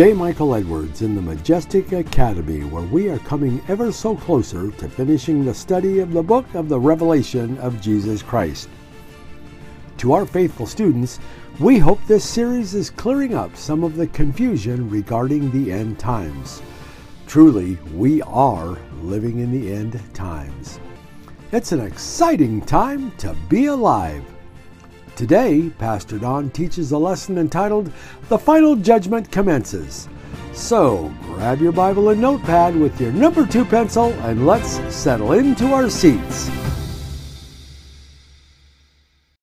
J. Michael Edwards in the Majestic Academy, where we are coming ever so closer to finishing the study of the book of the Revelation of Jesus Christ. To our faithful students, we hope this series is clearing up some of the confusion regarding the end times. Truly, we are living in the end times. It's an exciting time to be alive. Today, Pastor Don teaches a lesson entitled The Final Judgment Commences. So, grab your Bible and notepad with your number two pencil and let's settle into our seats.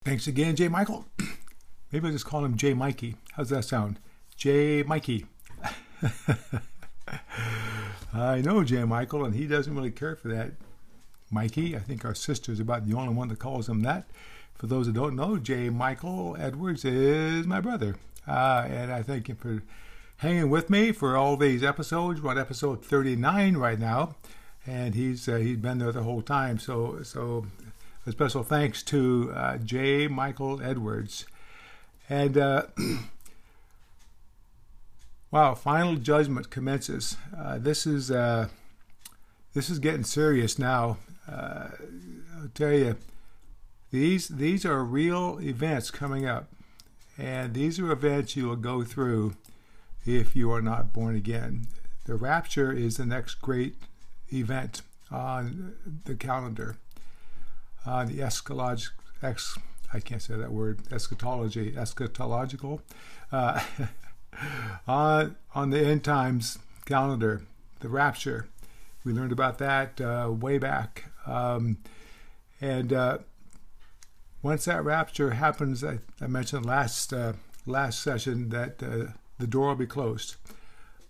Thanks again, J. Michael. Maybe I'll just call him J. Mikey. How's that sound? J. Mikey. I know J. Michael, and he doesn't really care for that. Mikey, I think our sister is about the only one that calls him that. For those that don't know, J. Michael Edwards is my brother. Uh, and I thank him for hanging with me for all these episodes. We're on episode 39 right now, and he's uh, he's been there the whole time. So so a special thanks to uh, J. Michael Edwards. And uh, wow, final judgment commences. Uh, this is uh, this is getting serious now. Uh, I'll tell you these these are real events coming up, and these are events you will go through if you are not born again. The rapture is the next great event on the calendar. Uh, the eschatological, ex, I can't say that word, eschatology, eschatological, uh, on, on the end times calendar, the rapture. We learned about that uh, way back. Um, and uh, once that rapture happens, I, I mentioned last uh, last session that uh, the door will be closed.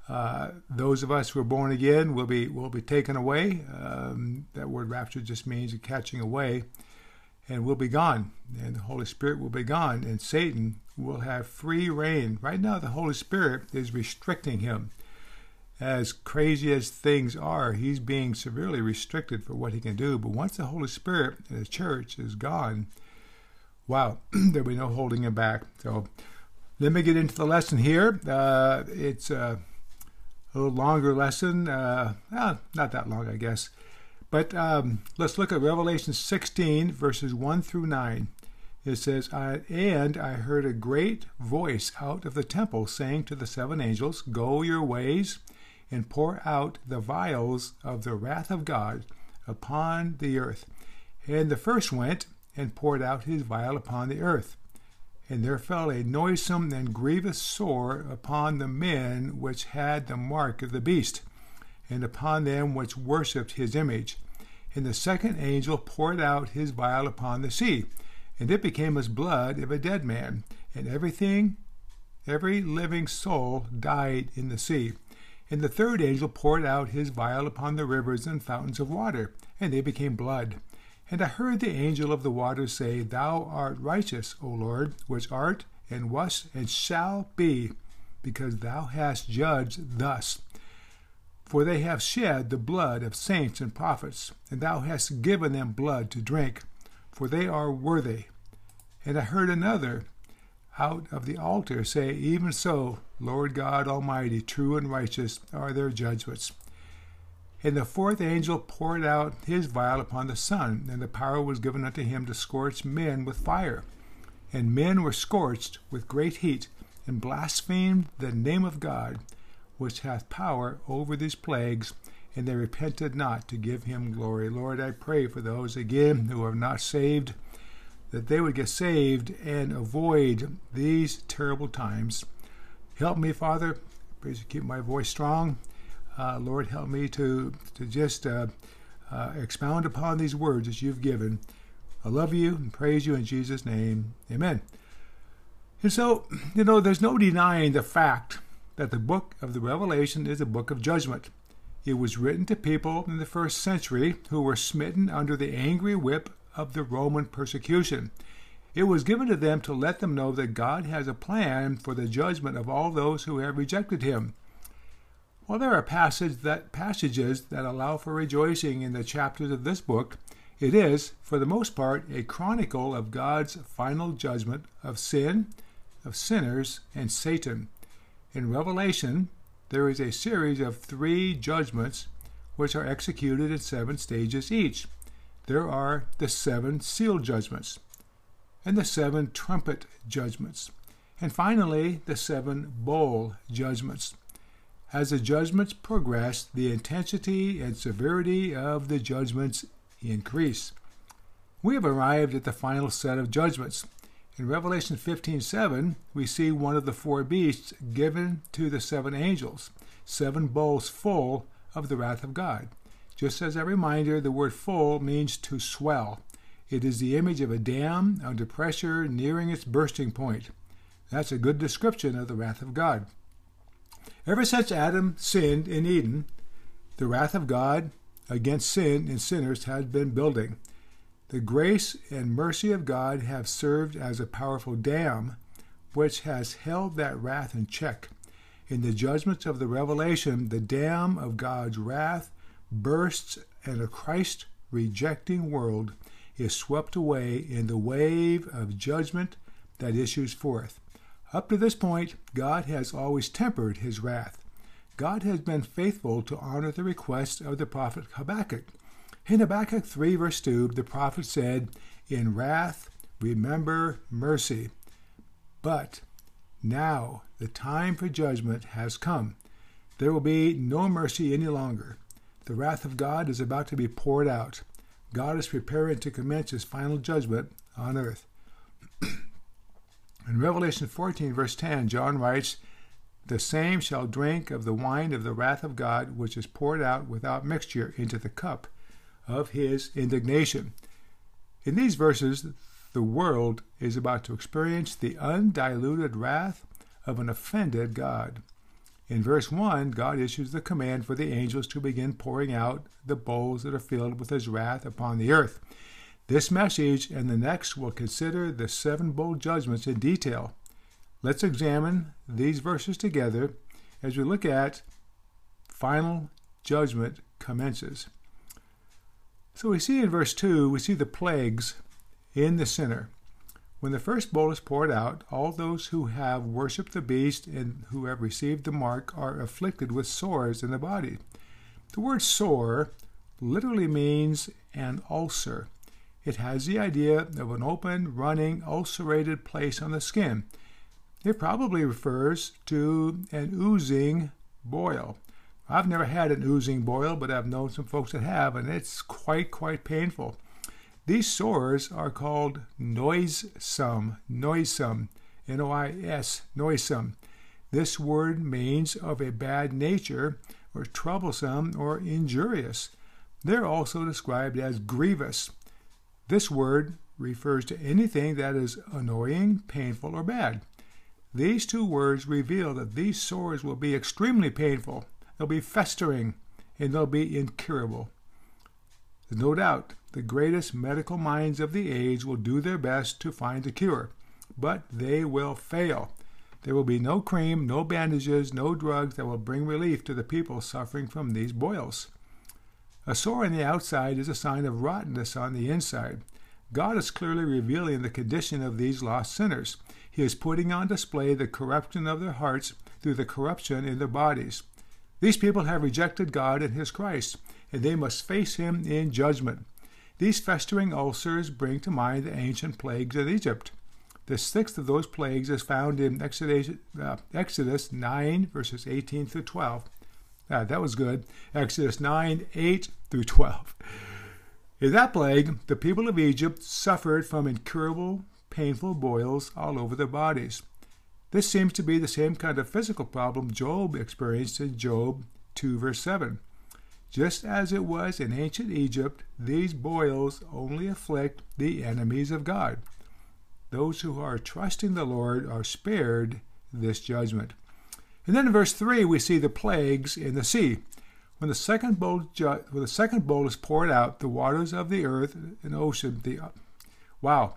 Uh, those of us who are born again will be will be taken away. Um, that word rapture just means catching away, and we'll be gone, and the Holy Spirit will be gone, and Satan will have free reign. Right now, the Holy Spirit is restricting him. As crazy as things are, he's being severely restricted for what he can do. But once the Holy Spirit in the church is gone, wow, there'll be no holding him back. So let me get into the lesson here. Uh, it's a, a, little longer lesson, uh, not that long, I guess. But um, let's look at Revelation 16, verses 1 through 9. It says, And I heard a great voice out of the temple saying to the seven angels, Go your ways and pour out the vials of the wrath of God upon the earth. And the first went, and poured out his vial upon the earth. And there fell a noisome and grievous sore upon the men which had the mark of the beast, and upon them which worshipped his image. And the second angel poured out his vial upon the sea, and it became as blood of a dead man, and everything, every living soul died in the sea. And the third angel poured out his vial upon the rivers and fountains of water, and they became blood. And I heard the angel of the waters say, Thou art righteous, O Lord, which art, and was, and shall be, because thou hast judged thus. For they have shed the blood of saints and prophets, and thou hast given them blood to drink, for they are worthy. And I heard another out of the altar say, Even so, Lord God Almighty, true and righteous are their judgments. And the fourth angel poured out his vial upon the sun, and the power was given unto him to scorch men with fire. And men were scorched with great heat, and blasphemed the name of God, which hath power over these plagues, and they repented not to give him glory. Lord, I pray for those again who are not saved, that they would get saved and avoid these terrible times. Help me, Father. Please keep my voice strong uh, Lord, help me to, to just uh, uh, expound upon these words that you've given. I love you and praise you in Jesus' name. Amen. And so, you know, there's no denying the fact that the book of the Revelation is a book of judgment. It was written to people in the first century who were smitten under the angry whip of the Roman persecution. It was given to them to let them know that God has a plan for the judgment of all those who have rejected him. While there are passage that, passages that allow for rejoicing in the chapters of this book, it is, for the most part, a chronicle of God's final judgment of sin, of sinners, and Satan. In Revelation, there is a series of three judgments which are executed in seven stages each. There are the seven seal judgments, and the seven trumpet judgments, and finally the seven bowl judgments. As the judgments progress, the intensity and severity of the judgments increase. We have arrived at the final set of judgments. In Revelation 15:7, we see one of the four beasts given to the seven angels, seven bowls full of the wrath of God. Just as a reminder, the word full means to swell. It is the image of a dam under pressure nearing its bursting point. That's a good description of the wrath of God. Ever since Adam sinned in Eden, the wrath of God against sin and sinners has been building. The grace and mercy of God have served as a powerful dam which has held that wrath in check. In the judgments of the revelation, the dam of God's wrath bursts and a Christ rejecting world is swept away in the wave of judgment that issues forth. Up to this point, God has always tempered his wrath. God has been faithful to honor the request of the prophet Habakkuk. In Habakkuk 3, verse 2, the prophet said, In wrath, remember mercy. But now the time for judgment has come. There will be no mercy any longer. The wrath of God is about to be poured out. God is preparing to commence his final judgment on earth. In Revelation 14, verse 10, John writes, The same shall drink of the wine of the wrath of God, which is poured out without mixture into the cup of his indignation. In these verses, the world is about to experience the undiluted wrath of an offended God. In verse 1, God issues the command for the angels to begin pouring out the bowls that are filled with his wrath upon the earth. This message and the next will consider the seven bowl judgments in detail. Let's examine these verses together as we look at final judgment commences. So we see in verse 2, we see the plagues in the sinner. When the first bowl is poured out, all those who have worshipped the beast and who have received the mark are afflicted with sores in the body. The word sore literally means an ulcer. It has the idea of an open, running, ulcerated place on the skin. It probably refers to an oozing boil. I've never had an oozing boil, but I've known some folks that have, and it's quite, quite painful. These sores are called noisome, noisome, N O I S, noisome. This word means of a bad nature, or troublesome, or injurious. They're also described as grievous. This word refers to anything that is annoying, painful, or bad. These two words reveal that these sores will be extremely painful, they'll be festering, and they'll be incurable. No doubt the greatest medical minds of the age will do their best to find a cure, but they will fail. There will be no cream, no bandages, no drugs that will bring relief to the people suffering from these boils. A sore on the outside is a sign of rottenness on the inside. God is clearly revealing the condition of these lost sinners. He is putting on display the corruption of their hearts through the corruption in their bodies. These people have rejected God and His Christ, and they must face Him in judgment. These festering ulcers bring to mind the ancient plagues of Egypt. The sixth of those plagues is found in Exodus, uh, Exodus 9, verses 18 through 12. Uh, that was good. Exodus 9, 8 through 12. In that plague, the people of Egypt suffered from incurable, painful boils all over their bodies. This seems to be the same kind of physical problem Job experienced in Job 2, verse 7. Just as it was in ancient Egypt, these boils only afflict the enemies of God. Those who are trusting the Lord are spared this judgment. And then in verse 3, we see the plagues in the sea. When the second bowl, when the second bowl is poured out, the waters of the earth and ocean, the wow,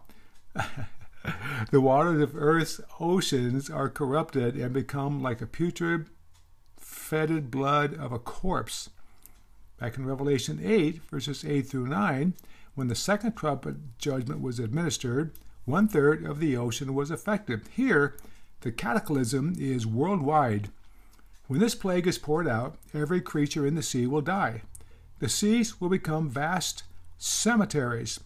the waters of earth's oceans are corrupted and become like a putrid, fetid blood of a corpse. Back in Revelation 8, verses 8 through 9, when the second trumpet judgment was administered, one third of the ocean was affected. Here, The cataclysm is worldwide. When this plague is poured out, every creature in the sea will die. The seas will become vast cemeteries.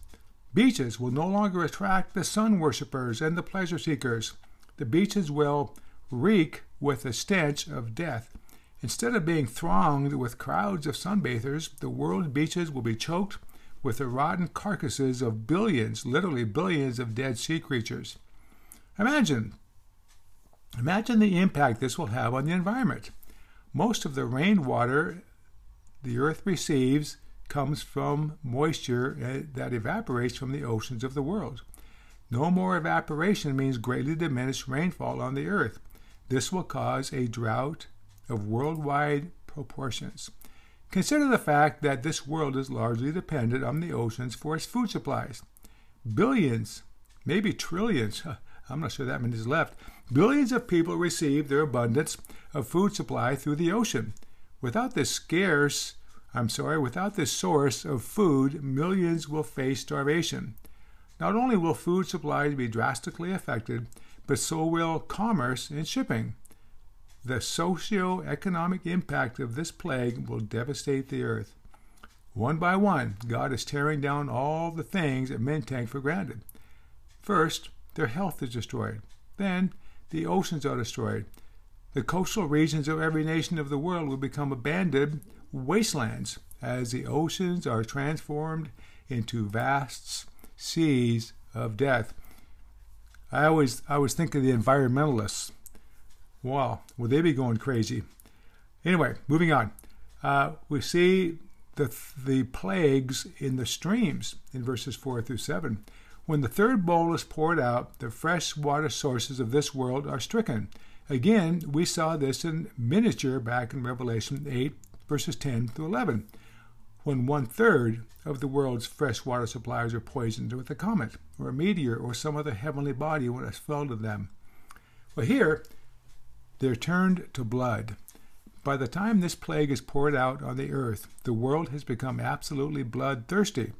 Beaches will no longer attract the sun worshippers and the pleasure seekers. The beaches will reek with the stench of death. Instead of being thronged with crowds of sunbathers, the world's beaches will be choked with the rotten carcasses of billions, literally billions of dead sea creatures. Imagine, imagine the impact this will have on the environment. Most of the rainwater the earth receives comes from moisture eh, that evaporates from the oceans of the world. No more evaporation means greatly diminished rainfall on the earth. This will cause a drought of worldwide proportions. Consider the fact that this world is largely dependent on the oceans for its food supplies. Billions, maybe trillions, I'm not sure that many is left, billions of people receive their abundance of food supply through the ocean. Without this scarce, I'm sorry, without this source of food, millions will face starvation. Not only will food supplies be drastically affected, but so will commerce and shipping. The socio-economic impact of this plague will devastate the earth. One by one, God is tearing down all the things that men take for granted. First, their health is destroyed. Then, the oceans are destroyed. The coastal regions of every nation of the world will become abandoned wastelands as the oceans are transformed into vast seas of death. I always I always think of the environmentalists Wow, will they be going crazy? Anyway, moving on. Uh, we see the, the plagues in the streams in verses 4 through 7. When the third bowl is poured out, the fresh water sources of this world are stricken. Again, we saw this in miniature back in Revelation 8, verses 10 through 11, when one third of the world's fresh water supplies are poisoned with a comet or a meteor or some other heavenly body when it's fell to them. Well, here, they're turned to blood. By the time this plague is poured out on the earth, the world has become absolutely bloodthirsty.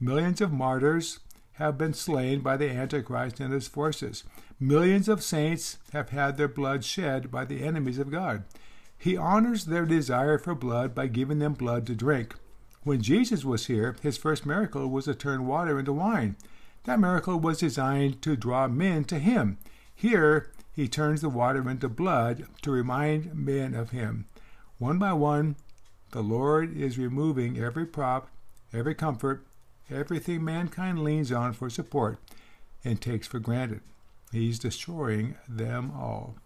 Millions of martyrs have been slain by the Antichrist and his forces. Millions of saints have had their blood shed by the enemies of God. He honors their desire for blood by giving them blood to drink. When Jesus was here, his first miracle was to turn water into wine. That miracle was designed to draw men to him. Here, he turns the water into blood to remind men of him. One by one, the Lord is removing every prop, every comfort, everything mankind leans on for support and takes for granted. He's destroying them all.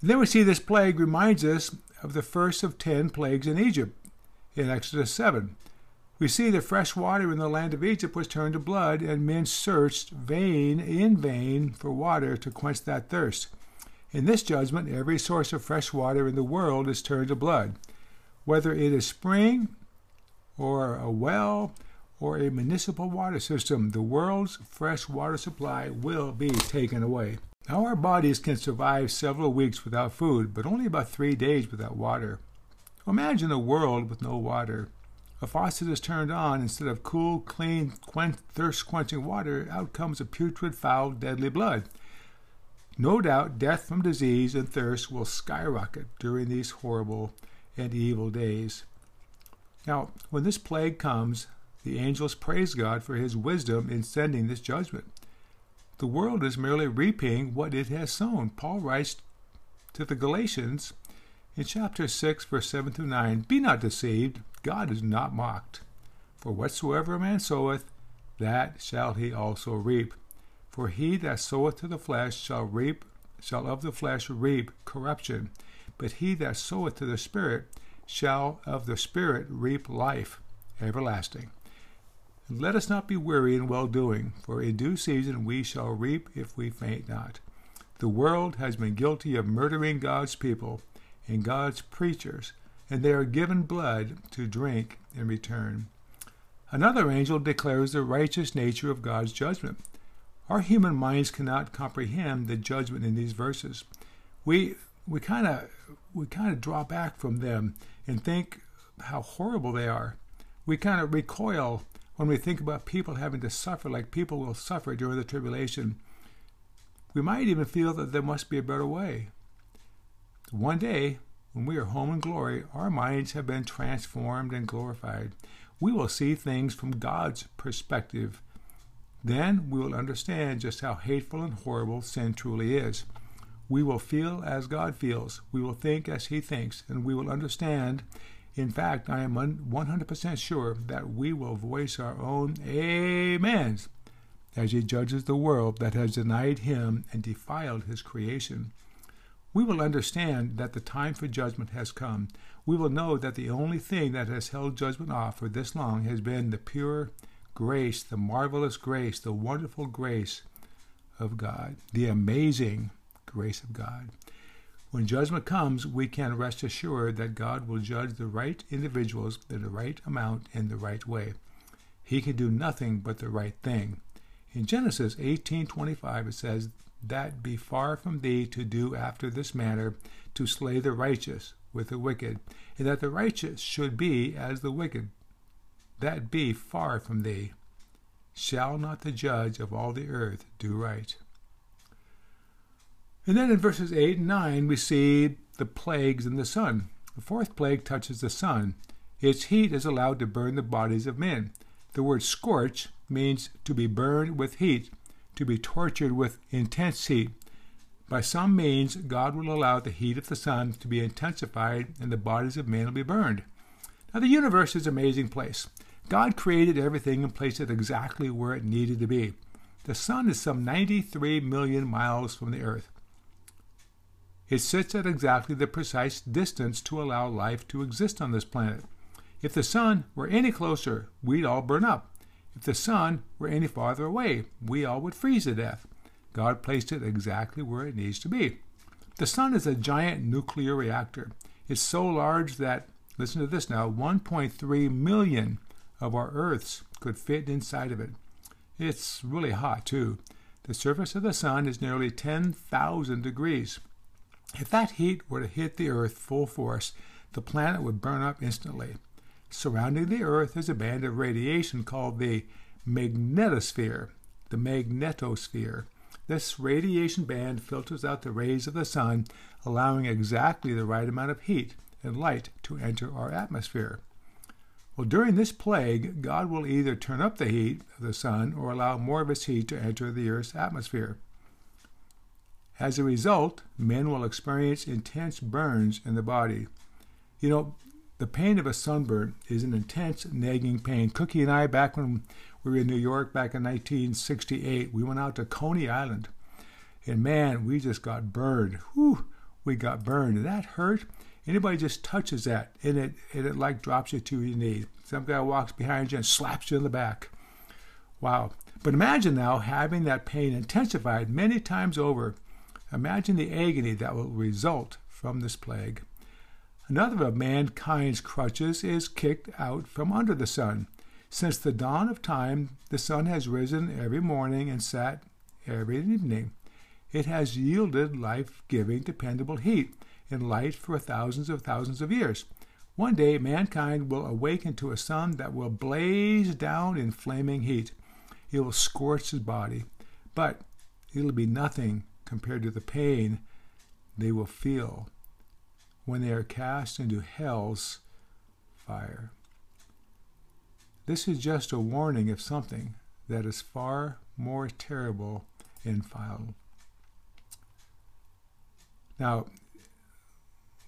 then we see this plague reminds us of the first of ten plagues in Egypt in Exodus 7. We see that fresh water in the land of Egypt was turned to blood, and men searched vain in vain for water to quench that thirst. In this judgment, every source of fresh water in the world is turned to blood, whether it is spring or a well or a municipal water system. The world's fresh water supply will be taken away. Now, our bodies can survive several weeks without food, but only about three days without water. Imagine a world with no water. A faucet is turned on, instead of cool, clean, thirst quenching water, out comes a putrid, foul, deadly blood. No doubt death from disease and thirst will skyrocket during these horrible and evil days. Now, when this plague comes, the angels praise God for his wisdom in sending this judgment. The world is merely reaping what it has sown. Paul writes to the Galatians in chapter 6, verse 7 through 9 Be not deceived, God is not mocked. For whatsoever a man soweth, that shall he also reap. For he that soweth to the flesh shall reap shall of the flesh reap corruption, but he that soweth to the Spirit shall of the Spirit reap life everlasting. let us not be weary in well doing, for in due season we shall reap if we faint not. The world has been guilty of murdering God's people and God's preachers, and they are given blood to drink in return. Another angel declares the righteous nature of God's judgment. Our human minds cannot comprehend the judgment in these verses. We we kind of we kind of draw back from them and think how horrible they are. We kind of recoil when we think about people having to suffer like people will suffer during the tribulation We might even feel that there must be a better way. One day, when we are home in glory, our minds have been transformed and glorified. We will see things from God's perspective. Then we will understand just how hateful and horrible sin truly is. We will feel as God feels. We will think as He thinks, and we will understand. In fact, I am 100% sure that we will voice our own amens as He judges the world that has denied Him and defiled His creation. We will understand that the time for judgment has come. We will know that the only thing that has held judgment off for this long has been the pure grace, the marvelous grace, the wonderful grace of God, the amazing grace of God. When judgment comes, we can rest assured that God will judge the right individuals in the right amount in the right way. He can do nothing but the right thing. In Genesis 18:25 it says, "That be far from thee to do after this manner, to slay the righteous with the wicked, and that the righteous should be as the wicked. That be far from thee. Shall not the judge of all the earth do right?" And then in verses 8 and 9, we see the plagues in the sun. The fourth plague touches the sun. Its heat is allowed to burn the bodies of men. The word scorch means to be burned with heat, to be tortured with intense heat. By some means, God will allow the heat of the sun to be intensified and the bodies of men will be burned. Now, the universe is an amazing place. God created everything and placed it exactly where it needed to be. The sun is some 93 million miles from the earth. It sits at exactly the precise distance to allow life to exist on this planet. If the sun were any closer, we'd all burn up. If the sun were any farther away, we all would freeze to death. God placed it exactly where it needs to be. The sun is a giant nuclear reactor. It's so large that, listen to this now, 1.3 million of our Earths could fit inside of it. It's really hot, too. The surface of the sun is nearly 10,000 degrees. If that heat were to hit the Earth full force, the planet would burn up instantly. Surrounding the Earth is a band of radiation called the magnetosphere. The magnetosphere. This radiation band filters out the rays of the sun, allowing exactly the right amount of heat and light to enter our atmosphere. Well, during this plague, God will either turn up the heat of the sun or allow more of its heat to enter the Earth's atmosphere. As a result, men will experience intense burns in the body. You know, the pain of a sunburn is an intense, nagging pain. Cookie and I, back when we were in New York back in 1968, we went out to Coney Island. And man, we just got burned. Whew, we got burned. And that hurt. Anybody just touches that, and it, and it like drops you to your knees. Some guy walks behind you and slaps you in the back. Wow. But imagine now having that pain intensified many times over Imagine the agony that will result from this plague. Another of mankind's crutches is kicked out from under the sun. Since the dawn of time, the sun has risen every morning and set every evening. It has yielded life giving, dependable heat and light for thousands of thousands of years. One day, mankind will awaken to a sun that will blaze down in flaming heat. It will scorch his body, but it'll be nothing compared to the pain they will feel when they are cast into hell's fire. This is just a warning of something that is far more terrible and foul. Now,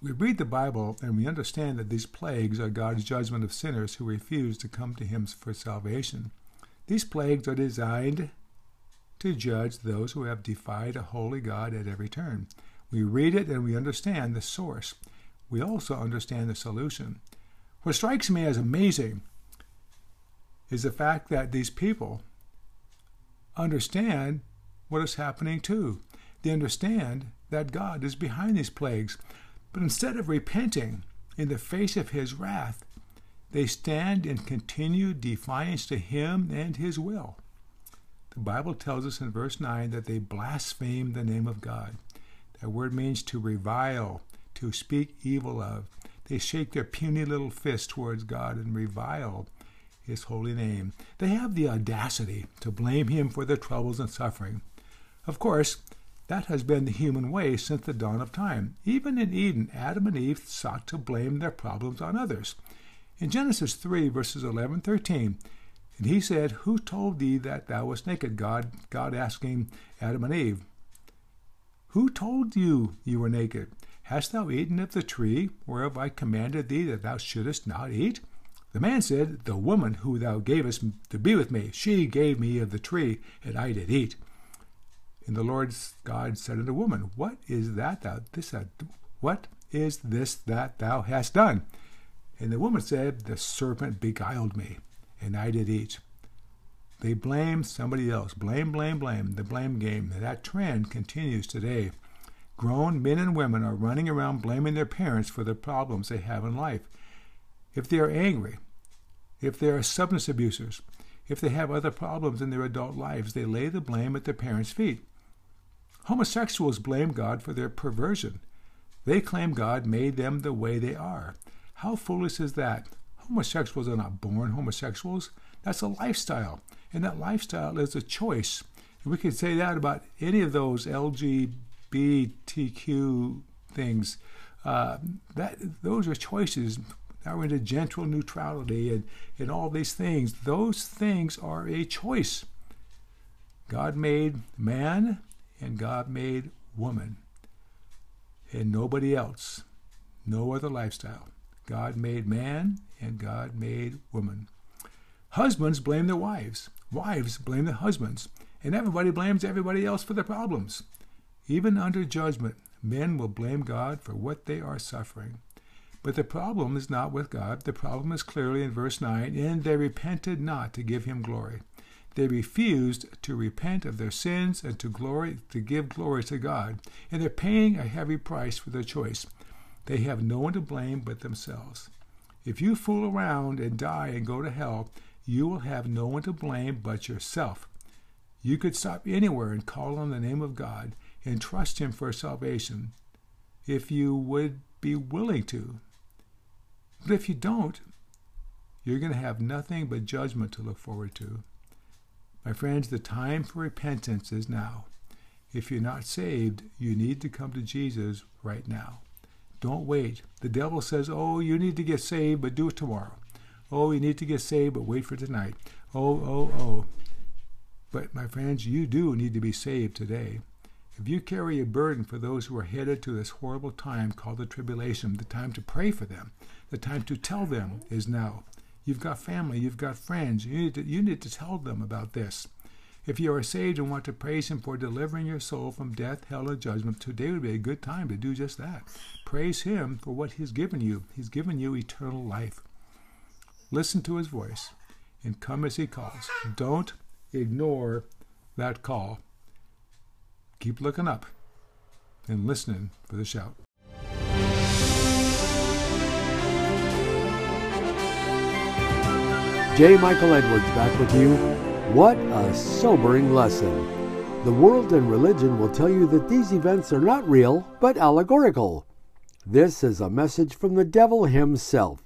we read the Bible and we understand that these plagues are God's judgment of sinners who refuse to come to Him for salvation. These plagues are designed to judge those who have defied a holy God at every turn. We read it and we understand the source. We also understand the solution. What strikes me as amazing is the fact that these people understand what is happening too. They understand that God is behind these plagues. But instead of repenting in the face of his wrath, they stand in continued defiance to him and his will. The Bible tells us in verse 9 that they blaspheme the name of God. That word means to revile, to speak evil of. They shake their puny little fist towards God and revile his holy name. They have the audacity to blame him for their troubles and suffering. Of course, That has been the human way since the dawn of time. Even in Eden, Adam and Eve sought to blame their problems on others. In Genesis 3, verses 11 13, and he said, Who told thee that thou wast naked? God, God asking Adam and Eve, Who told you you were naked? Hast thou eaten of the tree whereof I commanded thee that thou shouldest not eat? The man said, The woman who thou gavest to be with me, she gave me of the tree, and I did eat. And the Lord God said unto the woman, What is that thou this uh, what is this that thou hast done? And the woman said, The serpent beguiled me, and I did eat. They blame somebody else. Blame, blame, blame. The blame game. That trend continues today. Grown men and women are running around blaming their parents for the problems they have in life. If they are angry, if they are substance abusers, if they have other problems in their adult lives, they lay the blame at their parents' feet. Homosexuals blame God for their perversion. They claim God made them the way they are. How foolish is that? Homosexuals are not born homosexuals. That's a lifestyle, and that lifestyle is a choice. And we could say that about any of those LGBTQ things. Uh, that those are choices. Now we're into gender neutrality and, and all these things. Those things are a choice. God made man and God made woman and nobody else, no other lifestyle. God made man and God made woman. Husbands blame their wives, wives blame their husbands, and everybody blames everybody else for their problems. Even under judgment, men will blame God for what they are suffering. But the problem is not with God. The problem is clearly in verse 9 and they repented not to give him glory. They refused to repent of their sins and to glory to give glory to God, and they're paying a heavy price for their choice. They have no one to blame but themselves. If you fool around and die and go to hell, you will have no one to blame but yourself. You could stop anywhere and call on the name of God and trust Him for salvation if you would be willing to. But if you don't, you're going to have nothing but judgment to look forward to. My friends, the time for repentance is now. If you're not saved, you need to come to Jesus right now. Don't wait. The devil says, Oh, you need to get saved, but do it tomorrow. Oh, you need to get saved, but wait for tonight. Oh, oh, oh. But, my friends, you do need to be saved today. If you carry a burden for those who are headed to this horrible time called the tribulation, the time to pray for them, the time to tell them is now. You've got family, you've got friends. You need to, you need to tell them about this. If you are saved and want to praise Him for delivering your soul from death, hell, and judgment, today would be a good time to do just that. Praise Him for what He's given you. He's given you eternal life. Listen to His voice and come as He calls. Don't ignore that call. Keep looking up and listening for the shout. J. Michael Edwards back with you. What a sobering lesson. The world and religion will tell you that these events are not real, but allegorical. This is a message from the devil himself.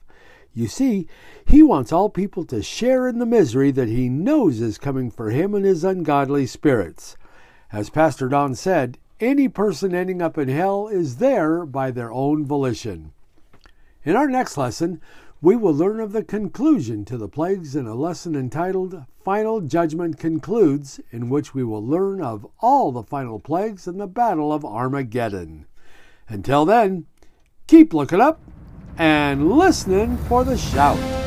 You see, he wants all people to share in the misery that he knows is coming for him and his ungodly spirits. As Pastor Don said, any person ending up in hell is there by their own volition. In our next lesson, we will learn of the conclusion to the plagues in a lesson entitled Final Judgment Concludes, in which we will learn of all the final plagues and the Battle of Armageddon. Until then, keep looking up and listening for the shout.